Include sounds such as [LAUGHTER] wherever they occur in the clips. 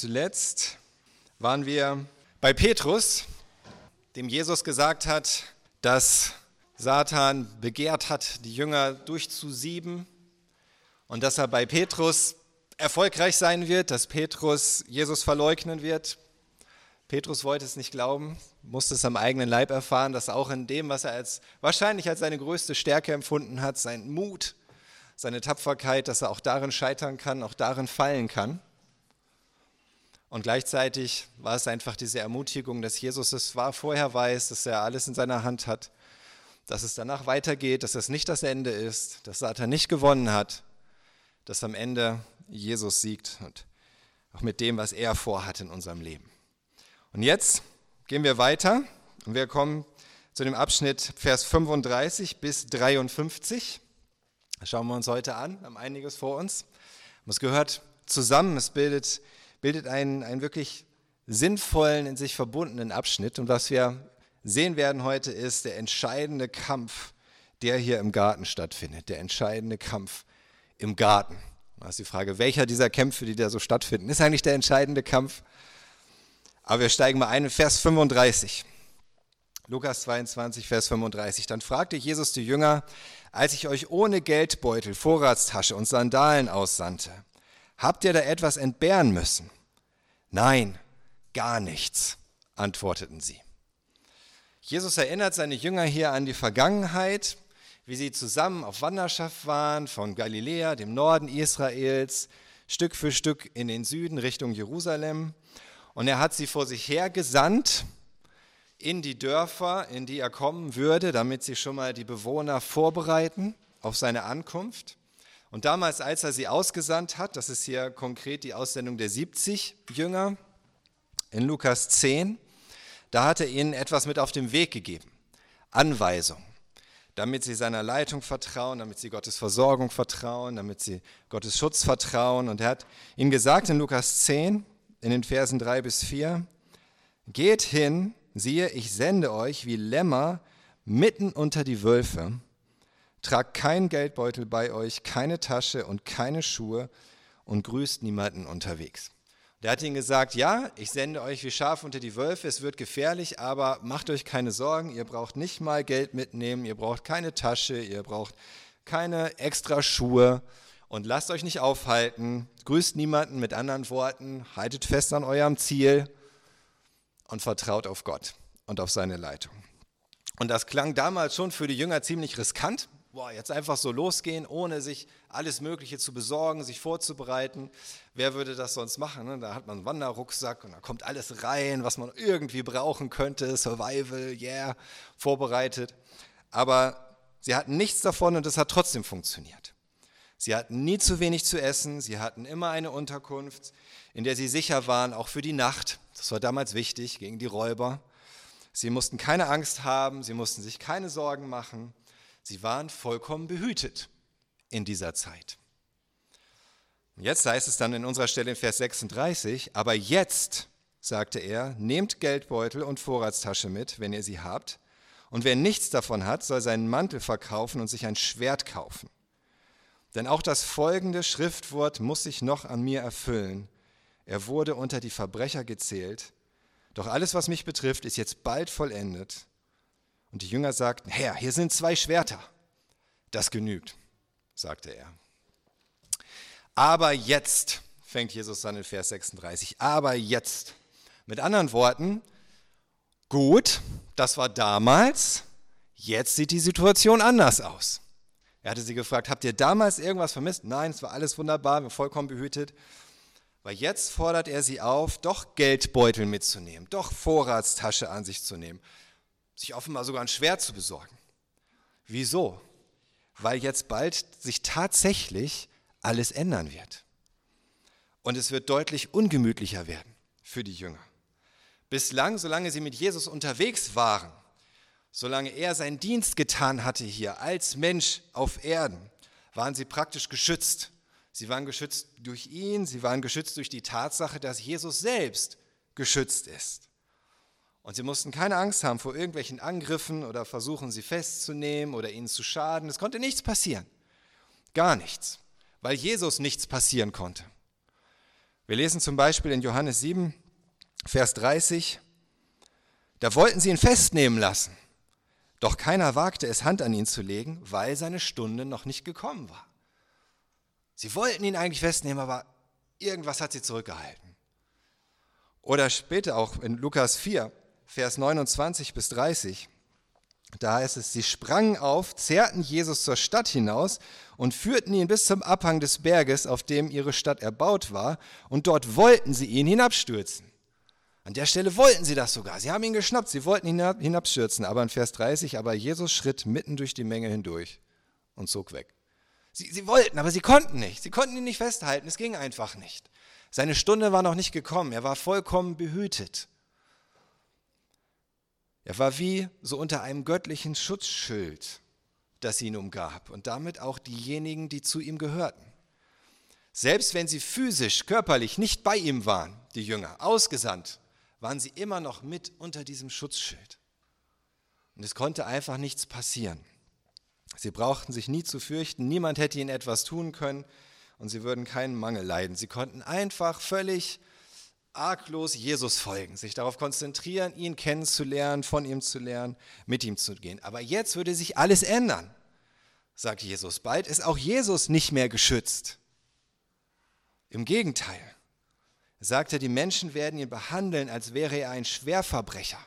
Zuletzt waren wir bei Petrus, dem Jesus gesagt hat, dass Satan begehrt hat, die Jünger durchzusieben und dass er bei Petrus erfolgreich sein wird, dass Petrus Jesus verleugnen wird. Petrus wollte es nicht glauben, musste es am eigenen Leib erfahren, dass auch in dem, was er als wahrscheinlich als seine größte Stärke empfunden hat, sein Mut, seine Tapferkeit, dass er auch darin scheitern kann, auch darin fallen kann. Und gleichzeitig war es einfach diese Ermutigung, dass Jesus es war, vorher weiß, dass er alles in seiner Hand hat, dass es danach weitergeht, dass es nicht das Ende ist, dass Satan nicht gewonnen hat, dass am Ende Jesus siegt und auch mit dem, was er vorhat in unserem Leben. Und jetzt gehen wir weiter und wir kommen zu dem Abschnitt Vers 35 bis 53. Das schauen wir uns heute an, wir haben einiges vor uns. Es gehört zusammen, es bildet bildet einen, einen wirklich sinnvollen, in sich verbundenen Abschnitt. Und was wir sehen werden heute ist der entscheidende Kampf, der hier im Garten stattfindet. Der entscheidende Kampf im Garten. Da ist die Frage, welcher dieser Kämpfe, die da so stattfinden, ist eigentlich der entscheidende Kampf? Aber wir steigen mal ein in Vers 35. Lukas 22, Vers 35. Dann fragte Jesus die Jünger, als ich euch ohne Geldbeutel, Vorratstasche und Sandalen aussandte, Habt ihr da etwas entbehren müssen? Nein, gar nichts, antworteten sie. Jesus erinnert seine Jünger hier an die Vergangenheit, wie sie zusammen auf Wanderschaft waren von Galiläa, dem Norden Israels, Stück für Stück in den Süden Richtung Jerusalem. Und er hat sie vor sich her gesandt in die Dörfer, in die er kommen würde, damit sie schon mal die Bewohner vorbereiten auf seine Ankunft. Und damals, als er sie ausgesandt hat, das ist hier konkret die Aussendung der 70 Jünger in Lukas 10, da hat er ihnen etwas mit auf den Weg gegeben. Anweisung, damit sie seiner Leitung vertrauen, damit sie Gottes Versorgung vertrauen, damit sie Gottes Schutz vertrauen. Und er hat ihnen gesagt in Lukas 10, in den Versen 3 bis 4, geht hin, siehe, ich sende euch wie Lämmer mitten unter die Wölfe. Tragt keinen Geldbeutel bei euch, keine Tasche und keine Schuhe und grüßt niemanden unterwegs. Der hat ihnen gesagt, ja, ich sende euch wie Schaf unter die Wölfe, es wird gefährlich, aber macht euch keine Sorgen, ihr braucht nicht mal Geld mitnehmen, ihr braucht keine Tasche, ihr braucht keine extra Schuhe und lasst euch nicht aufhalten, grüßt niemanden mit anderen Worten, haltet fest an eurem Ziel und vertraut auf Gott und auf seine Leitung. Und das klang damals schon für die Jünger ziemlich riskant, boah, jetzt einfach so losgehen, ohne sich alles Mögliche zu besorgen, sich vorzubereiten. Wer würde das sonst machen? Ne? Da hat man einen Wanderrucksack und da kommt alles rein, was man irgendwie brauchen könnte, Survival, yeah, vorbereitet. Aber sie hatten nichts davon und es hat trotzdem funktioniert. Sie hatten nie zu wenig zu essen, sie hatten immer eine Unterkunft, in der sie sicher waren, auch für die Nacht. Das war damals wichtig gegen die Räuber. Sie mussten keine Angst haben, sie mussten sich keine Sorgen machen. Sie waren vollkommen behütet in dieser Zeit. Jetzt heißt es dann in unserer Stelle in Vers 36, aber jetzt, sagte er, nehmt Geldbeutel und Vorratstasche mit, wenn ihr sie habt, und wer nichts davon hat, soll seinen Mantel verkaufen und sich ein Schwert kaufen. Denn auch das folgende Schriftwort muss sich noch an mir erfüllen. Er wurde unter die Verbrecher gezählt, doch alles, was mich betrifft, ist jetzt bald vollendet. Und die Jünger sagten, Herr, hier sind zwei Schwerter. Das genügt, sagte er. Aber jetzt, fängt Jesus an in Vers 36, aber jetzt. Mit anderen Worten, gut, das war damals, jetzt sieht die Situation anders aus. Er hatte sie gefragt, habt ihr damals irgendwas vermisst? Nein, es war alles wunderbar, wir vollkommen behütet. Weil jetzt fordert er sie auf, doch Geldbeutel mitzunehmen, doch Vorratstasche an sich zu nehmen, sich offenbar sogar ein Schwert zu besorgen. Wieso? Weil jetzt bald sich tatsächlich alles ändern wird. Und es wird deutlich ungemütlicher werden für die Jünger. Bislang, solange sie mit Jesus unterwegs waren, solange er seinen Dienst getan hatte hier als Mensch auf Erden, waren sie praktisch geschützt. Sie waren geschützt durch ihn, sie waren geschützt durch die Tatsache, dass Jesus selbst geschützt ist. Und sie mussten keine Angst haben vor irgendwelchen Angriffen oder versuchen, sie festzunehmen oder ihnen zu schaden. Es konnte nichts passieren. Gar nichts, weil Jesus nichts passieren konnte. Wir lesen zum Beispiel in Johannes 7, Vers 30, da wollten sie ihn festnehmen lassen, doch keiner wagte es, Hand an ihn zu legen, weil seine Stunde noch nicht gekommen war. Sie wollten ihn eigentlich festnehmen, aber irgendwas hat sie zurückgehalten. Oder später auch in Lukas 4, Vers 29 bis 30. Da heißt es, sie sprangen auf, zerrten Jesus zur Stadt hinaus und führten ihn bis zum Abhang des Berges, auf dem ihre Stadt erbaut war, und dort wollten sie ihn hinabstürzen. An der Stelle wollten sie das sogar. Sie haben ihn geschnappt, sie wollten ihn hinabstürzen. Aber in Vers 30, aber Jesus schritt mitten durch die Menge hindurch und zog weg. Sie, sie wollten, aber sie konnten nicht. Sie konnten ihn nicht festhalten. Es ging einfach nicht. Seine Stunde war noch nicht gekommen. Er war vollkommen behütet. Er war wie so unter einem göttlichen Schutzschild, das ihn umgab und damit auch diejenigen, die zu ihm gehörten. Selbst wenn sie physisch, körperlich nicht bei ihm waren, die Jünger, ausgesandt, waren sie immer noch mit unter diesem Schutzschild. Und es konnte einfach nichts passieren. Sie brauchten sich nie zu fürchten, niemand hätte ihnen etwas tun können und sie würden keinen Mangel leiden. Sie konnten einfach völlig arglos Jesus folgen, sich darauf konzentrieren, ihn kennenzulernen, von ihm zu lernen, mit ihm zu gehen. Aber jetzt würde sich alles ändern, sagt Jesus. Bald ist auch Jesus nicht mehr geschützt. Im Gegenteil, sagt er, die Menschen werden ihn behandeln, als wäre er ein Schwerverbrecher,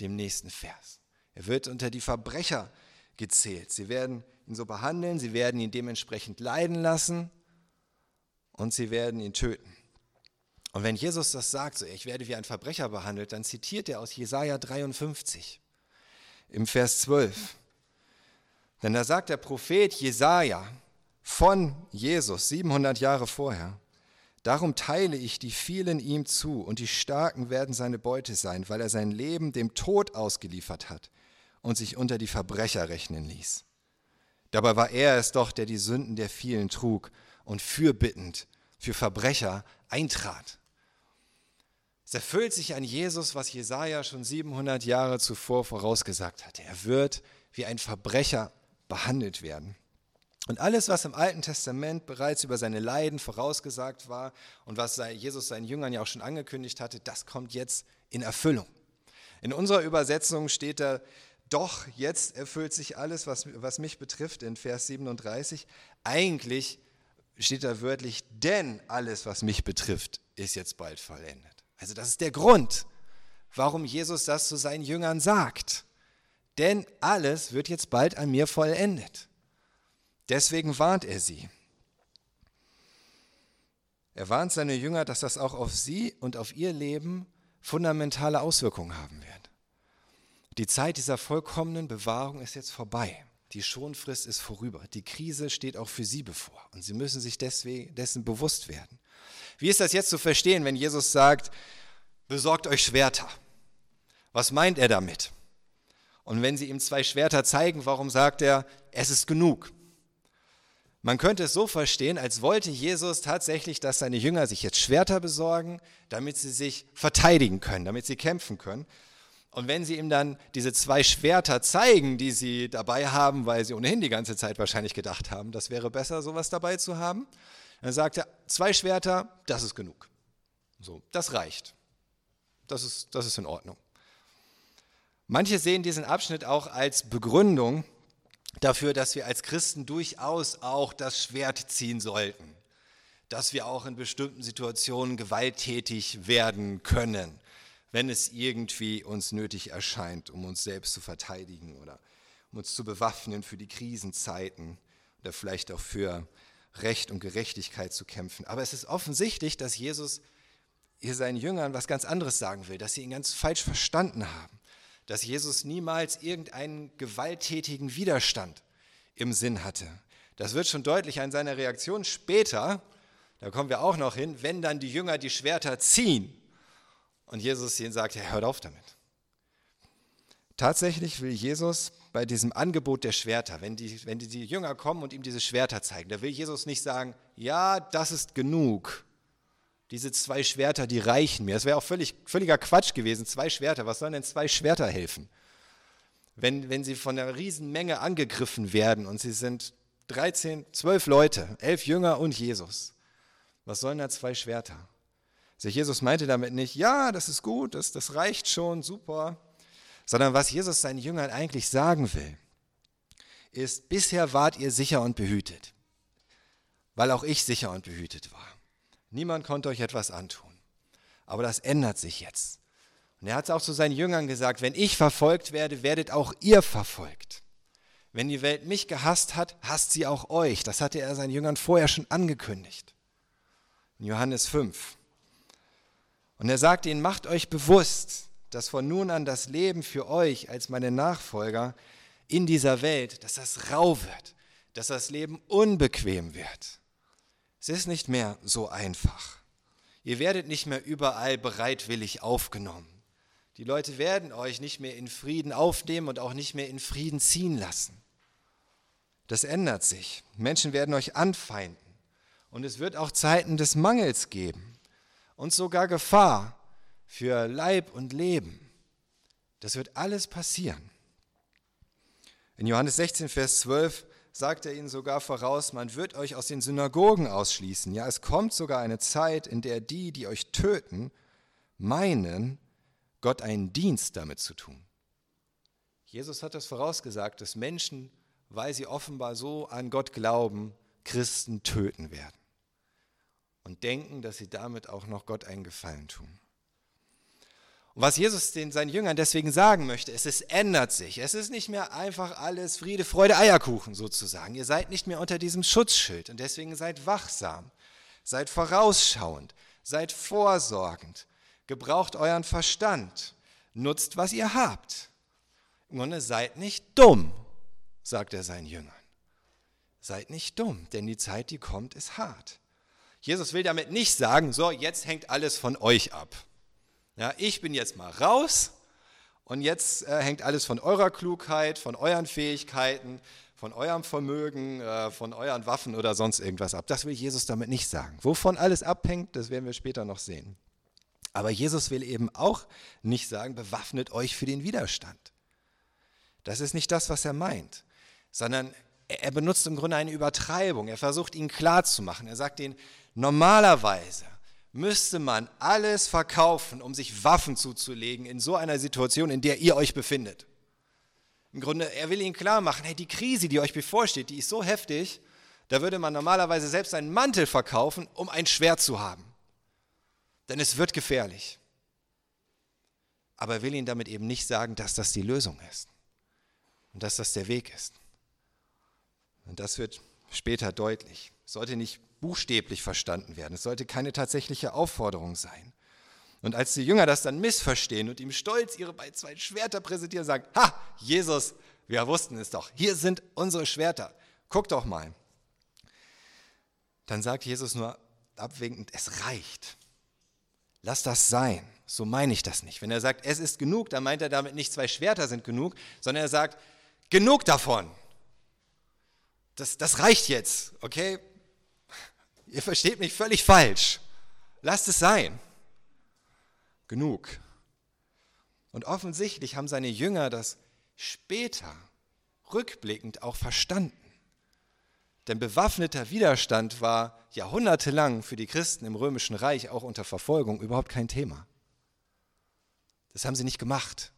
dem nächsten Vers. Er wird unter die Verbrecher gezählt. Sie werden ihn so behandeln, sie werden ihn dementsprechend leiden lassen und sie werden ihn töten. Und wenn Jesus das sagt, so ich werde wie ein Verbrecher behandelt, dann zitiert er aus Jesaja 53 im Vers 12. Denn da sagt der Prophet Jesaja von Jesus 700 Jahre vorher: Darum teile ich die vielen ihm zu und die Starken werden seine Beute sein, weil er sein Leben dem Tod ausgeliefert hat und sich unter die Verbrecher rechnen ließ. Dabei war er es doch, der die Sünden der vielen trug und fürbittend für Verbrecher eintrat. Es erfüllt sich an Jesus, was Jesaja schon 700 Jahre zuvor vorausgesagt hatte. Er wird wie ein Verbrecher behandelt werden. Und alles, was im Alten Testament bereits über seine Leiden vorausgesagt war und was Jesus seinen Jüngern ja auch schon angekündigt hatte, das kommt jetzt in Erfüllung. In unserer Übersetzung steht da, doch jetzt erfüllt sich alles, was, was mich betrifft, in Vers 37. Eigentlich steht da wörtlich, denn alles, was mich betrifft, ist jetzt bald vollendet. Also das ist der Grund, warum Jesus das zu seinen Jüngern sagt. Denn alles wird jetzt bald an mir vollendet. Deswegen warnt er sie. Er warnt seine Jünger, dass das auch auf sie und auf ihr Leben fundamentale Auswirkungen haben wird. Die Zeit dieser vollkommenen Bewahrung ist jetzt vorbei. Die Schonfrist ist vorüber. Die Krise steht auch für sie bevor. Und sie müssen sich deswegen, dessen bewusst werden. Wie ist das jetzt zu verstehen, wenn Jesus sagt, besorgt euch Schwerter? Was meint er damit? Und wenn sie ihm zwei Schwerter zeigen, warum sagt er, es ist genug? Man könnte es so verstehen, als wollte Jesus tatsächlich, dass seine Jünger sich jetzt Schwerter besorgen, damit sie sich verteidigen können, damit sie kämpfen können. Und wenn sie ihm dann diese zwei Schwerter zeigen, die sie dabei haben, weil sie ohnehin die ganze Zeit wahrscheinlich gedacht haben, das wäre besser, sowas dabei zu haben, er, zwei Schwerter, das ist genug. So, das reicht. Das ist, das ist in Ordnung. Manche sehen diesen Abschnitt auch als Begründung dafür, dass wir als Christen durchaus auch das Schwert ziehen sollten. Dass wir auch in bestimmten Situationen gewalttätig werden können, wenn es irgendwie uns nötig erscheint, um uns selbst zu verteidigen oder um uns zu bewaffnen für die Krisenzeiten oder vielleicht auch für Recht und Gerechtigkeit zu kämpfen. Aber es ist offensichtlich, dass Jesus hier seinen Jüngern was ganz anderes sagen will, dass sie ihn ganz falsch verstanden haben, dass Jesus niemals irgendeinen gewalttätigen Widerstand im Sinn hatte. Das wird schon deutlich an seiner Reaktion später, da kommen wir auch noch hin, wenn dann die Jünger die Schwerter ziehen und Jesus ihnen sagt, ja, hört auf damit. Tatsächlich will Jesus bei diesem Angebot der Schwerter, wenn die, wenn die, die Jünger kommen und ihm diese Schwerter zeigen, da will Jesus nicht sagen, ja, das ist genug. Diese zwei Schwerter, die reichen mir. Das wäre auch völlig, völliger Quatsch gewesen. Zwei Schwerter, was sollen denn zwei Schwerter helfen? Wenn, wenn sie von einer Riesenmenge angegriffen werden und sie sind 13, 12 Leute, elf Jünger und Jesus. Was sollen da zwei Schwerter? Also Jesus meinte damit nicht, ja, das ist gut, das, das reicht schon, super, sondern was Jesus seinen Jüngern eigentlich sagen will, ist, bisher wart ihr sicher und behütet, weil auch ich sicher und behütet war. Niemand konnte euch etwas antun. Aber das ändert sich jetzt. Und er hat es auch zu seinen Jüngern gesagt, wenn ich verfolgt werde, werdet auch ihr verfolgt. Wenn die Welt mich gehasst hat, hasst sie auch euch. Das hatte er seinen Jüngern vorher schon angekündigt. In Johannes 5. Und er sagt ihnen, macht euch bewusst, dass von nun an das Leben für euch als meine Nachfolger in dieser Welt, dass das rau wird, dass das Leben unbequem wird. Es ist nicht mehr so einfach. Ihr werdet nicht mehr überall bereitwillig aufgenommen. Die Leute werden euch nicht mehr in Frieden aufnehmen und auch nicht mehr in Frieden ziehen lassen. Das ändert sich. Menschen werden euch anfeinden. Und es wird auch Zeiten des Mangels geben und sogar Gefahr für Leib und Leben. Das wird alles passieren. In Johannes 16, Vers 12 sagt er ihnen sogar voraus, man wird euch aus den Synagogen ausschließen. Ja, es kommt sogar eine Zeit, in der die, die euch töten, meinen, Gott einen Dienst damit zu tun. Jesus hat das vorausgesagt, dass Menschen, weil sie offenbar so an Gott glauben, Christen töten werden und denken, dass sie damit auch noch Gott einen Gefallen tun. Und was Jesus den seinen Jüngern deswegen sagen möchte, ist, es ändert sich. Es ist nicht mehr einfach alles Friede, Freude, Eierkuchen sozusagen. Ihr seid nicht mehr unter diesem Schutzschild und deswegen seid wachsam, seid vorausschauend, seid vorsorgend, gebraucht euren Verstand, nutzt, was ihr habt. Im Grunde seid nicht dumm, sagt er seinen Jüngern. Seid nicht dumm, denn die Zeit, die kommt, ist hart. Jesus will damit nicht sagen, so, jetzt hängt alles von euch ab. Ja, ich bin jetzt mal raus und jetzt äh, hängt alles von eurer Klugheit, von euren Fähigkeiten, von eurem Vermögen, äh, von euren Waffen oder sonst irgendwas ab. Das will Jesus damit nicht sagen. Wovon alles abhängt, das werden wir später noch sehen. Aber Jesus will eben auch nicht sagen, bewaffnet euch für den Widerstand. Das ist nicht das, was er meint, sondern er benutzt im Grunde eine Übertreibung. Er versucht ihnen klarzumachen. Er sagt ihnen, normalerweise müsste man alles verkaufen, um sich Waffen zuzulegen in so einer Situation, in der ihr euch befindet. Im Grunde, er will ihnen klar machen, hey, die Krise, die euch bevorsteht, die ist so heftig, da würde man normalerweise selbst einen Mantel verkaufen, um ein Schwert zu haben. Denn es wird gefährlich. Aber er will ihnen damit eben nicht sagen, dass das die Lösung ist und dass das der Weg ist. Und das wird später deutlich. Sollte nicht buchstäblich verstanden werden. Es sollte keine tatsächliche Aufforderung sein. Und als die Jünger das dann missverstehen und ihm stolz ihre beiden zwei Schwerter präsentieren, sagen, ha, Jesus, wir wussten es doch, hier sind unsere Schwerter, guck doch mal. Dann sagt Jesus nur abwinkend, es reicht. Lass das sein. So meine ich das nicht. Wenn er sagt, es ist genug, dann meint er damit nicht, zwei Schwerter sind genug, sondern er sagt, genug davon. Das, das reicht jetzt, okay? Ihr versteht mich völlig falsch. Lasst es sein. Genug. Und offensichtlich haben seine Jünger das später, rückblickend auch verstanden. Denn bewaffneter Widerstand war jahrhundertelang für die Christen im römischen Reich auch unter Verfolgung überhaupt kein Thema. Das haben sie nicht gemacht.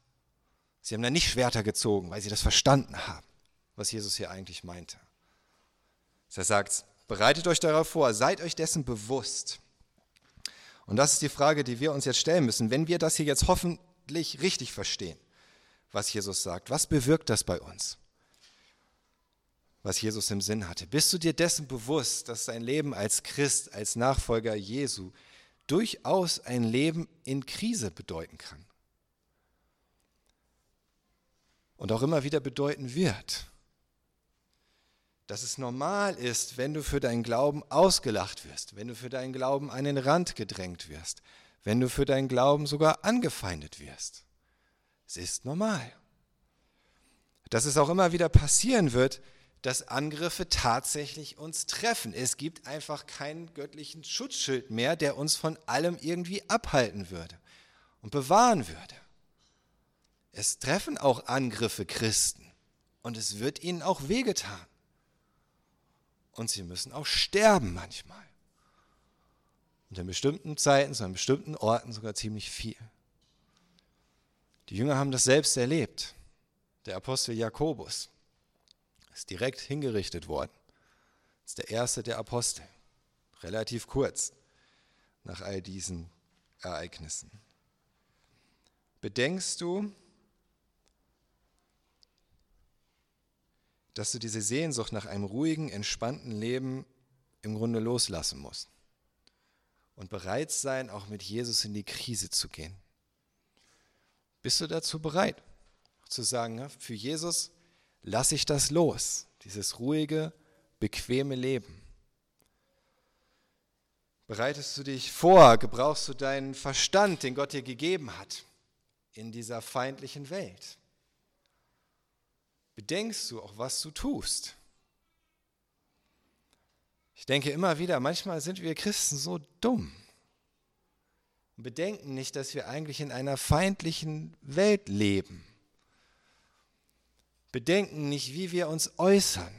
Sie haben da nicht Schwerter gezogen, weil sie das verstanden haben, was Jesus hier eigentlich meinte. Er sagt, Bereitet euch darauf vor, seid euch dessen bewusst. Und das ist die Frage, die wir uns jetzt stellen müssen. Wenn wir das hier jetzt hoffentlich richtig verstehen, was Jesus sagt, was bewirkt das bei uns? Was Jesus im Sinn hatte. Bist du dir dessen bewusst, dass dein Leben als Christ, als Nachfolger Jesu durchaus ein Leben in Krise bedeuten kann? Und auch immer wieder bedeuten wird dass es normal ist, wenn du für deinen Glauben ausgelacht wirst, wenn du für deinen Glauben an den Rand gedrängt wirst, wenn du für deinen Glauben sogar angefeindet wirst. Es ist normal. Dass es auch immer wieder passieren wird, dass Angriffe tatsächlich uns treffen. Es gibt einfach keinen göttlichen Schutzschild mehr, der uns von allem irgendwie abhalten würde und bewahren würde. Es treffen auch Angriffe Christen und es wird ihnen auch wehgetan und sie müssen auch sterben manchmal. Und in bestimmten Zeiten, zu bestimmten Orten sogar ziemlich viel. Die Jünger haben das selbst erlebt. Der Apostel Jakobus ist direkt hingerichtet worden. Ist der erste der Apostel. Relativ kurz nach all diesen Ereignissen. Bedenkst du, dass du diese Sehnsucht nach einem ruhigen, entspannten Leben im Grunde loslassen musst und bereit sein, auch mit Jesus in die Krise zu gehen? Bist du dazu bereit, zu sagen, für Jesus lasse ich das los, dieses ruhige, bequeme Leben? Bereitest du dich vor, gebrauchst du deinen Verstand, den Gott dir gegeben hat, in dieser feindlichen Welt? Bedenkst du auch, was du tust? Ich denke immer wieder, manchmal sind wir Christen so dumm und bedenken nicht, dass wir eigentlich in einer feindlichen Welt leben. Bedenken nicht, wie wir uns äußern.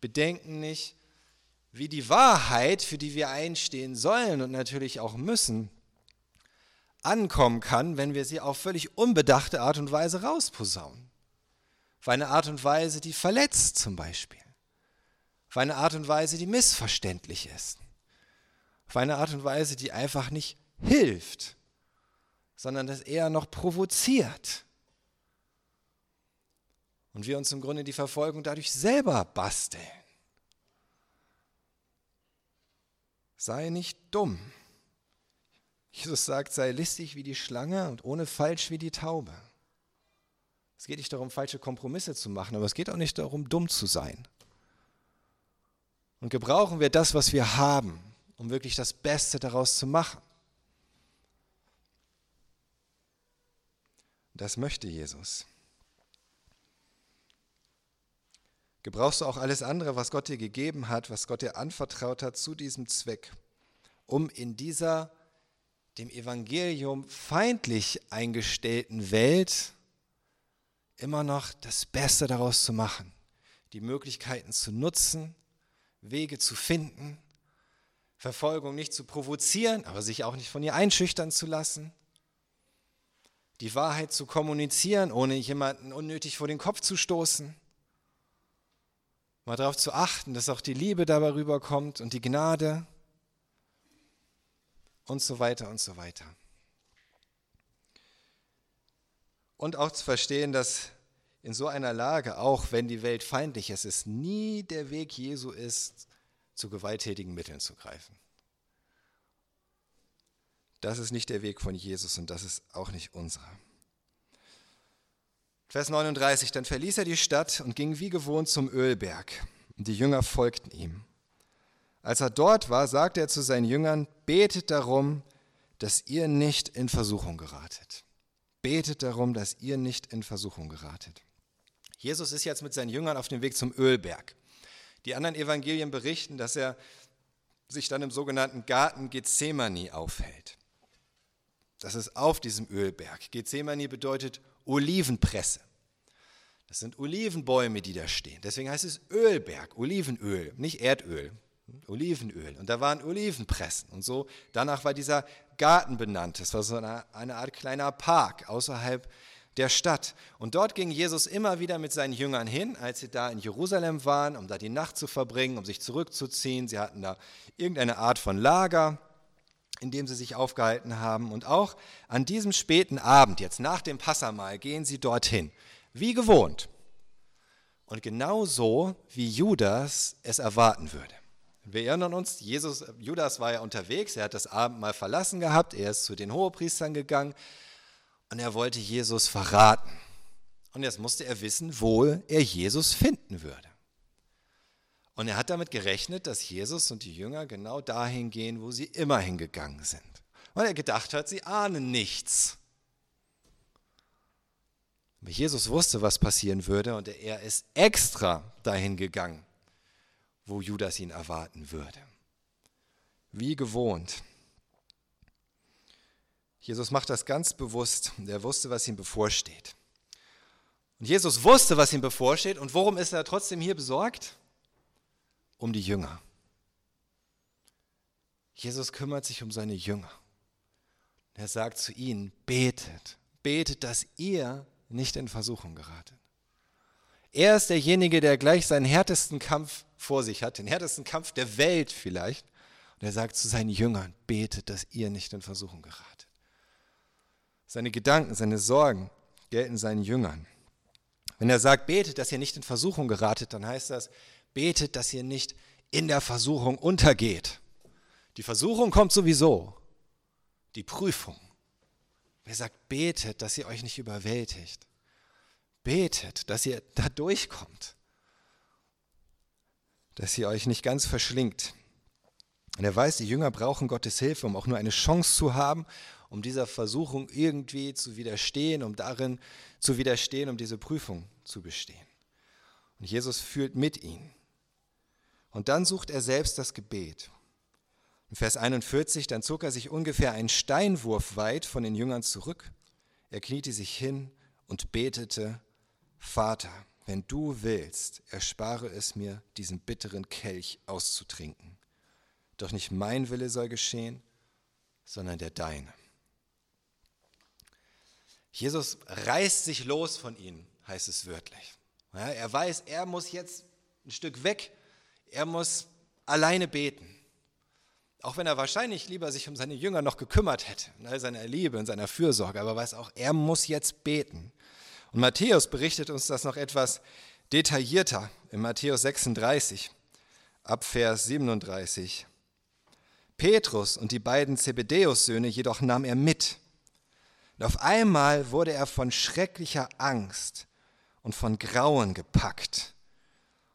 Bedenken nicht, wie die Wahrheit, für die wir einstehen sollen und natürlich auch müssen, ankommen kann, wenn wir sie auf völlig unbedachte Art und Weise rausposaunen. Auf eine Art und Weise, die verletzt zum Beispiel. Auf eine Art und Weise, die missverständlich ist. Auf eine Art und Weise, die einfach nicht hilft, sondern das eher noch provoziert. Und wir uns im Grunde die Verfolgung dadurch selber basteln. Sei nicht dumm. Jesus sagt, sei listig wie die Schlange und ohne falsch wie die Taube. Es geht nicht darum, falsche Kompromisse zu machen, aber es geht auch nicht darum, dumm zu sein. Und gebrauchen wir das, was wir haben, um wirklich das Beste daraus zu machen. Das möchte Jesus. Gebrauchst du auch alles andere, was Gott dir gegeben hat, was Gott dir anvertraut hat, zu diesem Zweck, um in dieser dem Evangelium feindlich eingestellten Welt immer noch das Beste daraus zu machen, die Möglichkeiten zu nutzen, Wege zu finden, Verfolgung nicht zu provozieren, aber sich auch nicht von ihr einschüchtern zu lassen, die Wahrheit zu kommunizieren, ohne jemanden unnötig vor den Kopf zu stoßen mal darauf zu achten, dass auch die Liebe dabei rüberkommt und die Gnade und so weiter und so weiter. Und auch zu verstehen, dass in so einer Lage, auch wenn die Welt feindlich ist, es nie der Weg Jesu ist, zu gewalttätigen Mitteln zu greifen. Das ist nicht der Weg von Jesus und das ist auch nicht unserer. Vers 39, dann verließ er die Stadt und ging wie gewohnt zum Ölberg, die Jünger folgten ihm. Als er dort war, sagte er zu seinen Jüngern, betet darum, dass ihr nicht in Versuchung geratet. Betet darum, dass ihr nicht in Versuchung geratet. Jesus ist jetzt mit seinen Jüngern auf dem Weg zum Ölberg. Die anderen Evangelien berichten, dass er sich dann im sogenannten Garten Gethsemane aufhält. Das ist auf diesem Ölberg. Gethsemane bedeutet Olivenpresse. Das sind Olivenbäume, die da stehen. Deswegen heißt es Ölberg, Olivenöl, nicht Erdöl, Olivenöl. Und da waren Olivenpressen. Und so, danach war dieser Garten benannt. Das war so eine, eine Art kleiner Park außerhalb der Stadt. Und dort ging Jesus immer wieder mit seinen Jüngern hin, als sie da in Jerusalem waren, um da die Nacht zu verbringen, um sich zurückzuziehen. Sie hatten da irgendeine Art von Lager in dem sie sich aufgehalten haben. Und auch an diesem späten Abend, jetzt nach dem Passamal, gehen sie dorthin, wie gewohnt. Und genau so, wie Judas es erwarten würde. Wir erinnern uns, Jesus, Judas war ja unterwegs, er hat das Abendmahl verlassen gehabt, er ist zu den Hohepriestern gegangen und er wollte Jesus verraten. Und jetzt musste er wissen, wo er Jesus finden würde. Und er hat damit gerechnet, dass Jesus und die Jünger genau dahin gehen, wo sie immer hingegangen sind. Weil er gedacht hat, sie ahnen nichts. Aber Jesus wusste, was passieren würde und er ist extra dahin gegangen, wo Judas ihn erwarten würde. Wie gewohnt. Jesus macht das ganz bewusst er wusste, was ihm bevorsteht. Und Jesus wusste, was ihm bevorsteht und worum ist er trotzdem hier besorgt? um die Jünger. Jesus kümmert sich um seine Jünger. Er sagt zu ihnen, betet, betet, dass ihr nicht in Versuchung geratet. Er ist derjenige, der gleich seinen härtesten Kampf vor sich hat, den härtesten Kampf der Welt vielleicht. Und er sagt zu seinen Jüngern, betet, dass ihr nicht in Versuchung geratet. Seine Gedanken, seine Sorgen gelten seinen Jüngern. Wenn er sagt, betet, dass ihr nicht in Versuchung geratet, dann heißt das, betet, dass ihr nicht in der Versuchung untergeht. Die Versuchung kommt sowieso. Die Prüfung. Wer sagt, betet, dass ihr euch nicht überwältigt. Betet, dass ihr da durchkommt. Dass ihr euch nicht ganz verschlingt. Und er weiß, die Jünger brauchen Gottes Hilfe, um auch nur eine Chance zu haben, um dieser Versuchung irgendwie zu widerstehen, um darin zu widerstehen, um diese Prüfung zu bestehen. Und Jesus fühlt mit ihnen. Und dann sucht er selbst das Gebet. In Vers 41, dann zog er sich ungefähr einen Steinwurf weit von den Jüngern zurück. Er kniete sich hin und betete, Vater, wenn du willst, erspare es mir, diesen bitteren Kelch auszutrinken. Doch nicht mein Wille soll geschehen, sondern der deine. Jesus reißt sich los von ihnen, heißt es wörtlich. Ja, er weiß, er muss jetzt ein Stück weg, er muss alleine beten. Auch wenn er wahrscheinlich lieber sich um seine Jünger noch gekümmert hätte, in all seiner Liebe und seiner Fürsorge, aber weiß auch, er muss jetzt beten. Und Matthäus berichtet uns das noch etwas detaillierter in Matthäus 36, ab Vers 37. Petrus und die beiden Zebedäus-Söhne jedoch nahm er mit. Und auf einmal wurde er von schrecklicher Angst und von Grauen gepackt.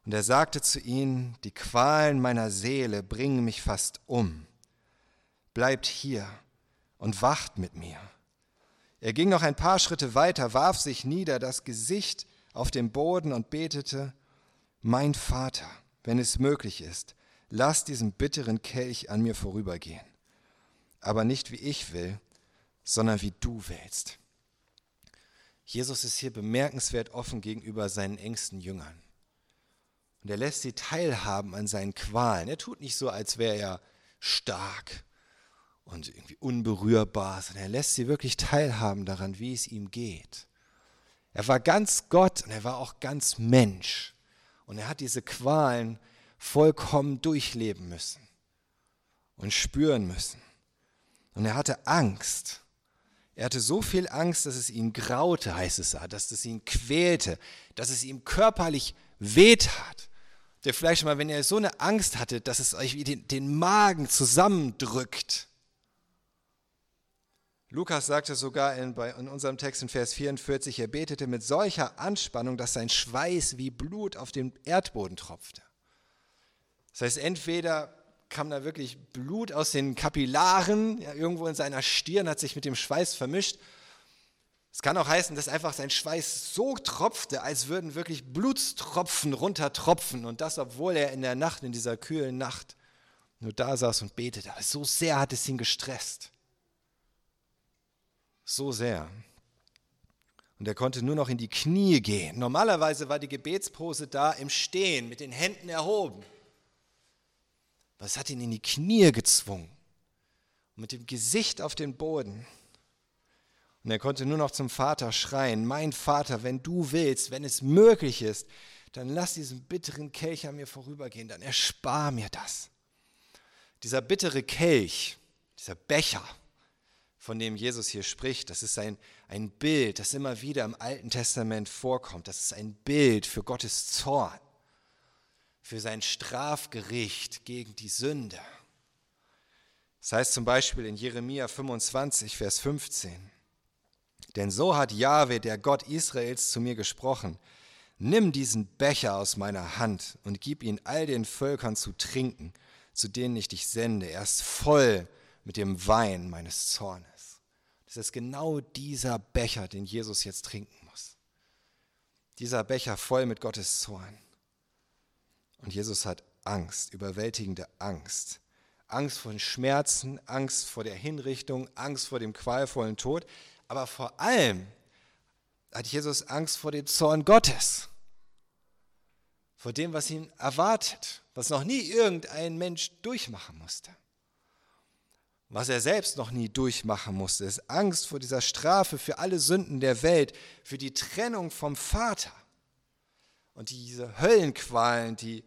Und er sagte zu ihnen, die Qualen meiner Seele bringen mich fast um. Bleibt hier und wacht mit mir. Er ging noch ein paar Schritte weiter, warf sich nieder, das Gesicht auf den Boden und betete, mein Vater, wenn es möglich ist, lass diesen bitteren Kelch an mir vorübergehen. Aber nicht wie ich will, sondern wie du willst. Jesus ist hier bemerkenswert offen gegenüber seinen engsten Jüngern. Und er lässt sie teilhaben an seinen Qualen. Er tut nicht so, als wäre er stark und irgendwie unberührbar, sondern er lässt sie wirklich teilhaben daran, wie es ihm geht. Er war ganz Gott und er war auch ganz Mensch. Und er hat diese Qualen vollkommen durchleben müssen und spüren müssen. Und er hatte Angst. Er hatte so viel Angst, dass es ihn graute, heißt es da, dass es ihn quälte, dass es ihm körperlich wehtat der vielleicht mal, wenn ihr so eine Angst hattet, dass es euch wie den, den Magen zusammendrückt. Lukas sagte sogar in, bei, in unserem Text in Vers 44, er betete mit solcher Anspannung, dass sein Schweiß wie Blut auf den Erdboden tropfte. Das heißt, entweder kam da wirklich Blut aus den Kapillaren, ja, irgendwo in seiner Stirn, hat sich mit dem Schweiß vermischt es kann auch heißen, dass einfach sein Schweiß so tropfte, als würden wirklich Blutstropfen runtertropfen. Und das, obwohl er in der Nacht, in dieser kühlen Nacht, nur da saß und betete. Aber so sehr hat es ihn gestresst. So sehr. Und er konnte nur noch in die Knie gehen. Normalerweise war die Gebetspose da im Stehen, mit den Händen erhoben. Es hat ihn in die Knie gezwungen. Und mit dem Gesicht auf den Boden und er konnte nur noch zum Vater schreien, mein Vater, wenn du willst, wenn es möglich ist, dann lass diesen bitteren Kelch an mir vorübergehen, dann erspar mir das. Dieser bittere Kelch, dieser Becher, von dem Jesus hier spricht, das ist ein, ein Bild, das immer wieder im Alten Testament vorkommt. Das ist ein Bild für Gottes Zorn, für sein Strafgericht gegen die Sünde. Das heißt zum Beispiel in Jeremia 25, Vers 15, denn so hat Jahwe, der Gott Israels, zu mir gesprochen. Nimm diesen Becher aus meiner Hand und gib ihn all den Völkern zu trinken, zu denen ich dich sende. Er ist voll mit dem Wein meines Zornes. Das ist genau dieser Becher, den Jesus jetzt trinken muss. Dieser Becher voll mit Gottes Zorn. Und Jesus hat Angst, überwältigende Angst. Angst vor den Schmerzen, Angst vor der Hinrichtung, Angst vor dem qualvollen Tod. Aber vor allem hat Jesus Angst vor dem Zorn Gottes, vor dem, was ihn erwartet, was noch nie irgendein Mensch durchmachen musste. Was er selbst noch nie durchmachen musste, ist Angst vor dieser Strafe für alle Sünden der Welt, für die Trennung vom Vater und diese Höllenqualen, die,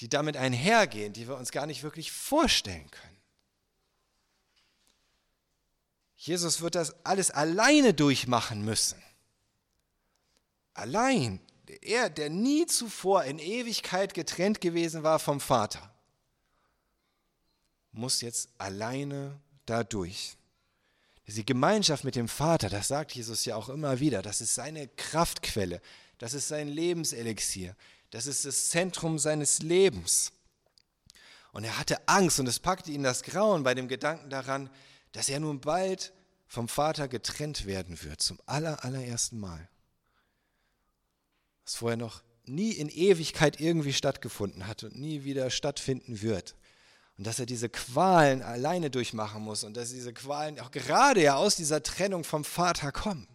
die damit einhergehen, die wir uns gar nicht wirklich vorstellen können. Jesus wird das alles alleine durchmachen müssen. Allein. Er, der nie zuvor in Ewigkeit getrennt gewesen war vom Vater, muss jetzt alleine dadurch. Die Gemeinschaft mit dem Vater, das sagt Jesus ja auch immer wieder, das ist seine Kraftquelle, das ist sein Lebenselixier, das ist das Zentrum seines Lebens. Und er hatte Angst und es packte ihn das Grauen bei dem Gedanken daran, dass er nun bald vom Vater getrennt werden wird, zum aller, allerersten Mal. Was vorher noch nie in Ewigkeit irgendwie stattgefunden hat und nie wieder stattfinden wird. Und dass er diese Qualen alleine durchmachen muss und dass diese Qualen auch gerade ja aus dieser Trennung vom Vater kommen.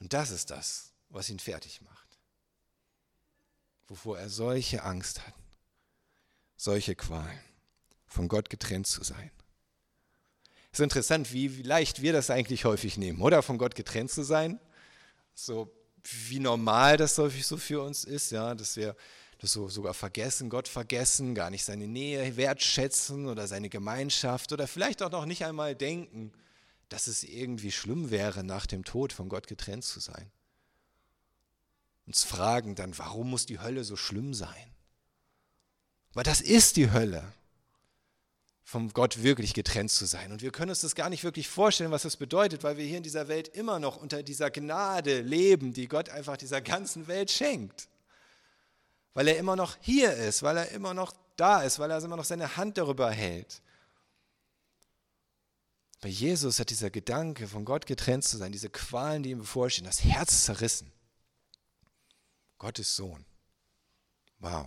Und das ist das, was ihn fertig macht. Wovor er solche Angst hat, solche Qualen, von Gott getrennt zu sein. Es ist interessant, wie leicht wir das eigentlich häufig nehmen, oder? Von Gott getrennt zu sein. So wie normal das häufig so für uns ist, ja, dass wir so sogar vergessen, Gott vergessen, gar nicht seine Nähe wertschätzen oder seine Gemeinschaft oder vielleicht auch noch nicht einmal denken, dass es irgendwie schlimm wäre, nach dem Tod von Gott getrennt zu sein. Uns fragen dann, warum muss die Hölle so schlimm sein? Weil das ist die Hölle vom Gott wirklich getrennt zu sein. Und wir können uns das gar nicht wirklich vorstellen, was das bedeutet, weil wir hier in dieser Welt immer noch unter dieser Gnade leben, die Gott einfach dieser ganzen Welt schenkt. Weil er immer noch hier ist, weil er immer noch da ist, weil er immer noch seine Hand darüber hält. Bei Jesus hat dieser Gedanke, von Gott getrennt zu sein, diese Qualen, die ihm bevorstehen, das Herz zerrissen. Gottes Sohn. Wow.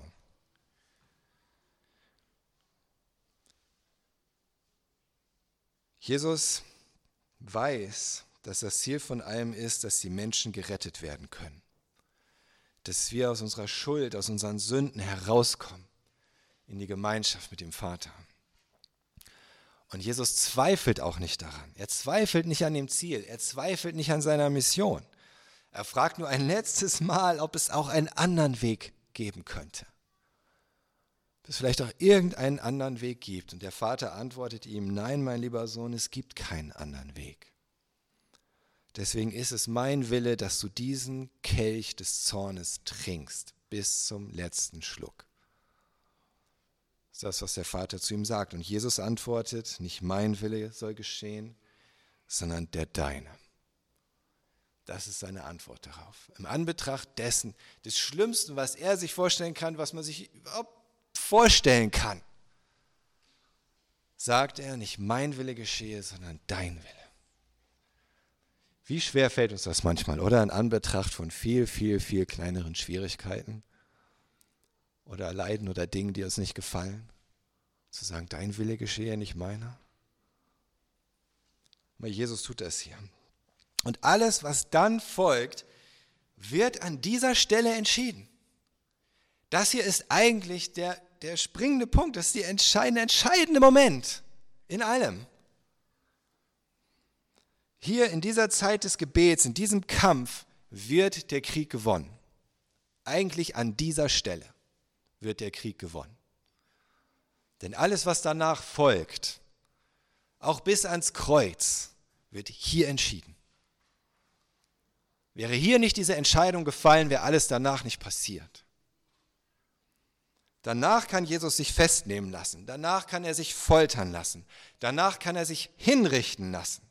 Jesus weiß, dass das Ziel von allem ist, dass die Menschen gerettet werden können. Dass wir aus unserer Schuld, aus unseren Sünden herauskommen in die Gemeinschaft mit dem Vater. Und Jesus zweifelt auch nicht daran. Er zweifelt nicht an dem Ziel. Er zweifelt nicht an seiner Mission. Er fragt nur ein letztes Mal, ob es auch einen anderen Weg geben könnte dass es vielleicht auch irgendeinen anderen Weg gibt. Und der Vater antwortet ihm, nein, mein lieber Sohn, es gibt keinen anderen Weg. Deswegen ist es mein Wille, dass du diesen Kelch des Zornes trinkst bis zum letzten Schluck. Das ist das, was der Vater zu ihm sagt. Und Jesus antwortet, nicht mein Wille soll geschehen, sondern der deine. Das ist seine Antwort darauf. Im Anbetracht dessen, des Schlimmsten, was er sich vorstellen kann, was man sich überhaupt vorstellen kann, sagt er, nicht mein Wille geschehe, sondern dein Wille. Wie schwer fällt uns das manchmal, oder? In Anbetracht von viel, viel, viel kleineren Schwierigkeiten oder Leiden oder Dingen, die uns nicht gefallen, zu sagen, dein Wille geschehe, nicht meiner. Aber Jesus tut das hier. Und alles, was dann folgt, wird an dieser Stelle entschieden. Das hier ist eigentlich der der springende Punkt, das ist der entscheidende, entscheidende Moment in allem. Hier in dieser Zeit des Gebets, in diesem Kampf, wird der Krieg gewonnen. Eigentlich an dieser Stelle wird der Krieg gewonnen. Denn alles, was danach folgt, auch bis ans Kreuz, wird hier entschieden. Wäre hier nicht diese Entscheidung gefallen, wäre alles danach nicht passiert. Danach kann Jesus sich festnehmen lassen. Danach kann er sich foltern lassen. Danach kann er sich hinrichten lassen.